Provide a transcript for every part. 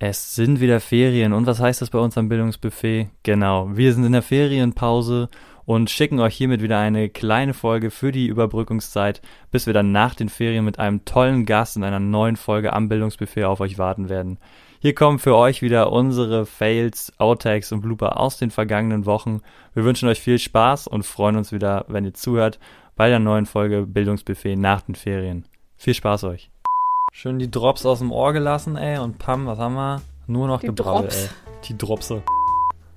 Es sind wieder Ferien. Und was heißt das bei uns am Bildungsbuffet? Genau, wir sind in der Ferienpause und schicken euch hiermit wieder eine kleine Folge für die Überbrückungszeit, bis wir dann nach den Ferien mit einem tollen Gast in einer neuen Folge am Bildungsbuffet auf euch warten werden. Hier kommen für euch wieder unsere Fails, Outtakes und Blooper aus den vergangenen Wochen. Wir wünschen euch viel Spaß und freuen uns wieder, wenn ihr zuhört, bei der neuen Folge Bildungsbuffet nach den Ferien. Viel Spaß euch. Schön die Drops aus dem Ohr gelassen, ey. Und Pam, was haben wir? Nur noch Die Gebrabbel, Drops. ey. Die Dropse.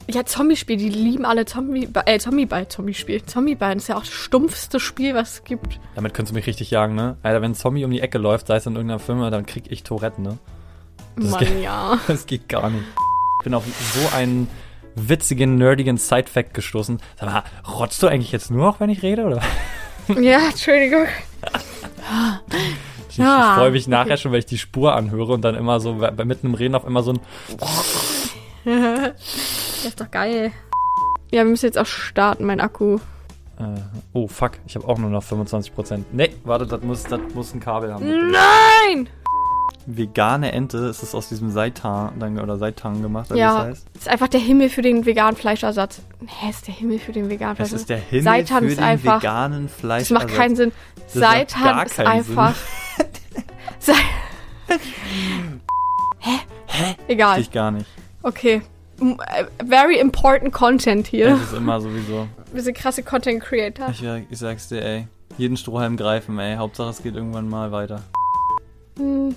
Ja, Zombie-Spiel, die lieben alle Zombie, äh, Zombie-Ball, Zombie-Spiel. Zombie-Ball ist ja auch das stumpfste Spiel, was es gibt. Damit könntest du mich richtig jagen, ne? Alter, wenn ein Zombie um die Ecke läuft, sei es in irgendeiner Firma, dann krieg ich Tourette, ne? Das Mann, geht- ja. Das geht gar nicht. Ich bin auf so einen witzigen, nerdigen Side-Fact gestoßen. Sag mal, rotzt du eigentlich jetzt nur noch, wenn ich rede, oder? ja, Entschuldigung. Ich, Ja, ich freue mich nachher schon, weil ich die Spur anhöre und dann immer so mitten im Reden auf immer so ein Das ist doch geil. Ja, wir müssen jetzt auch starten, mein Akku. äh, Oh, fuck, ich habe auch nur noch 25%. Nee, warte, das muss, das muss ein Kabel haben. Nein! Vegane Ente, ist es aus diesem Seitan oder Seitan gemacht, oder wie Ja, es heißt? ist einfach der Himmel für den veganen Fleischersatz. Hä, ist der Himmel für den veganen Es Fleischersatz? ist der Himmel Seitan für ist den einfach- veganen Fleisch. Das macht keinen Sinn. Das Seitan ist einfach. Sei Hä? Hä? Egal. Ich gar nicht. Okay. M- äh, Very important content hier. Das ist immer sowieso. Wir sind krasse Content Creator. Ich, ich sag's dir, ey. Jeden Strohhalm greifen, ey. Hauptsache es geht irgendwann mal weiter. Mhm.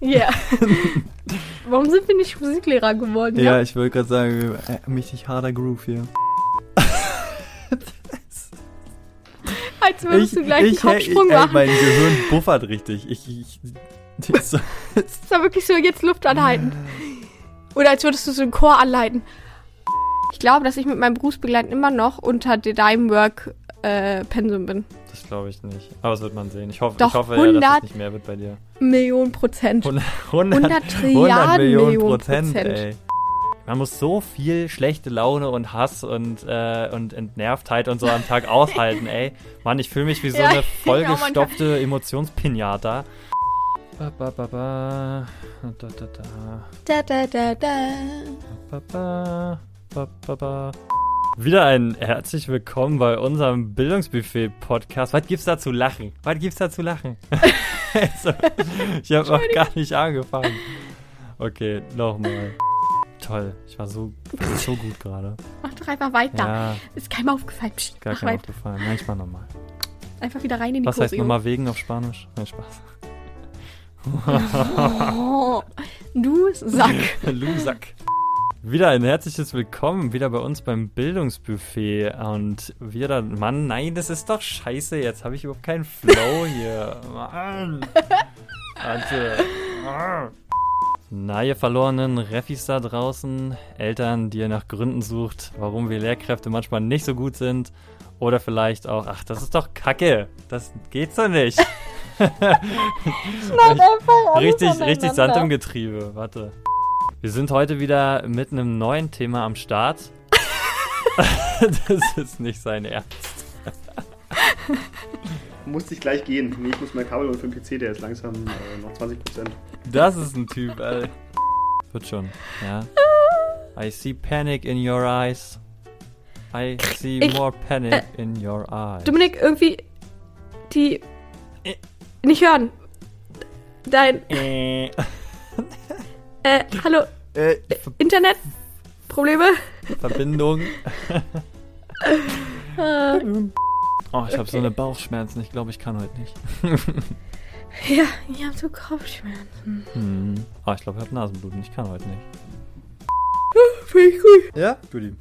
Ja. Warum sind wir nicht Musiklehrer geworden? Ja, ich wollte gerade sagen, richtig harter Groove hier. Als würdest du gleich einen Kopfsprung ey, machen. mein Gehirn buffert richtig. Ich, ich, ich so, Das war wirklich so, jetzt Luft anhalten. Oder als würdest du so einen Chor anleiten. Ich glaube, dass ich mit meinem Berufsbegleiten immer noch unter der Dimework äh, Pensum bin. das glaube ich nicht. Aber das wird man sehen. Ich hoffe, Doch, ich hoffe ja, dass 100 es nicht mehr wird bei dir. Millionen Prozent. 100, 100, 100 Trilliarden Millionen Prozent. ey. Man muss so viel schlechte Laune und Hass und, äh, und Entnervtheit und so am Tag aushalten, ey. Mann, ich fühle mich wie so Ja, eine ja, vollgestopfte Emotionspinata. Ba, ba, ba, ba. Da, da, da. Da, da, da, da. Ba, ba, ba, ba, ba. Wieder ein herzlich willkommen bei unserem Bildungsbuffet-Podcast. Was gibt's da zu lachen? Was gibt's da zu lachen? also, ich habe noch gar nicht angefangen. Okay, nochmal. Toll, ich war so, war so gut gerade. Mach doch einfach weiter. Ja, Ist keinem aufgefallen. Psst, gar mach kein weiter. aufgefallen. Nein, ich mach nochmal. Einfach wieder rein in die Was heißt Choreo. nochmal wegen auf Spanisch? Nein, Spaß. Oh, du Sack. Lusack. Wieder ein herzliches Willkommen wieder bei uns beim Bildungsbuffet und wieder, Mann, nein, das ist doch scheiße, jetzt habe ich überhaupt keinen Flow hier. Mann. Warte. Ah. Na, ihr verlorenen Refis da draußen, Eltern, die ihr nach Gründen sucht, warum wir Lehrkräfte manchmal nicht so gut sind oder vielleicht auch, ach, das ist doch Kacke, das geht so nicht. richtig, richtig Sand im Getriebe. Warte. Wir sind heute wieder mit einem neuen Thema am Start. das ist nicht sein Ernst. Musste ich gleich gehen. Nee, ich muss mein Kabel holen für den PC, der ist langsam äh, noch 20%. Das ist ein Typ, ey. Wird schon, ja. I see panic in your eyes. I see Ich- more panic in your eyes. Dominik, irgendwie die Äh. nicht hören. Dein Äh, äh, hallo äh, Internet Probleme? Verbindung. Äh, Oh, ich habe so eine Bauchschmerzen. Ich glaube, ich kann heute nicht. ja, ich habe so Kopfschmerzen. Hm. Oh, ich glaube, ich habe Nasenbluten. Ich kann heute nicht. Finde ich gut. Ja? Guti.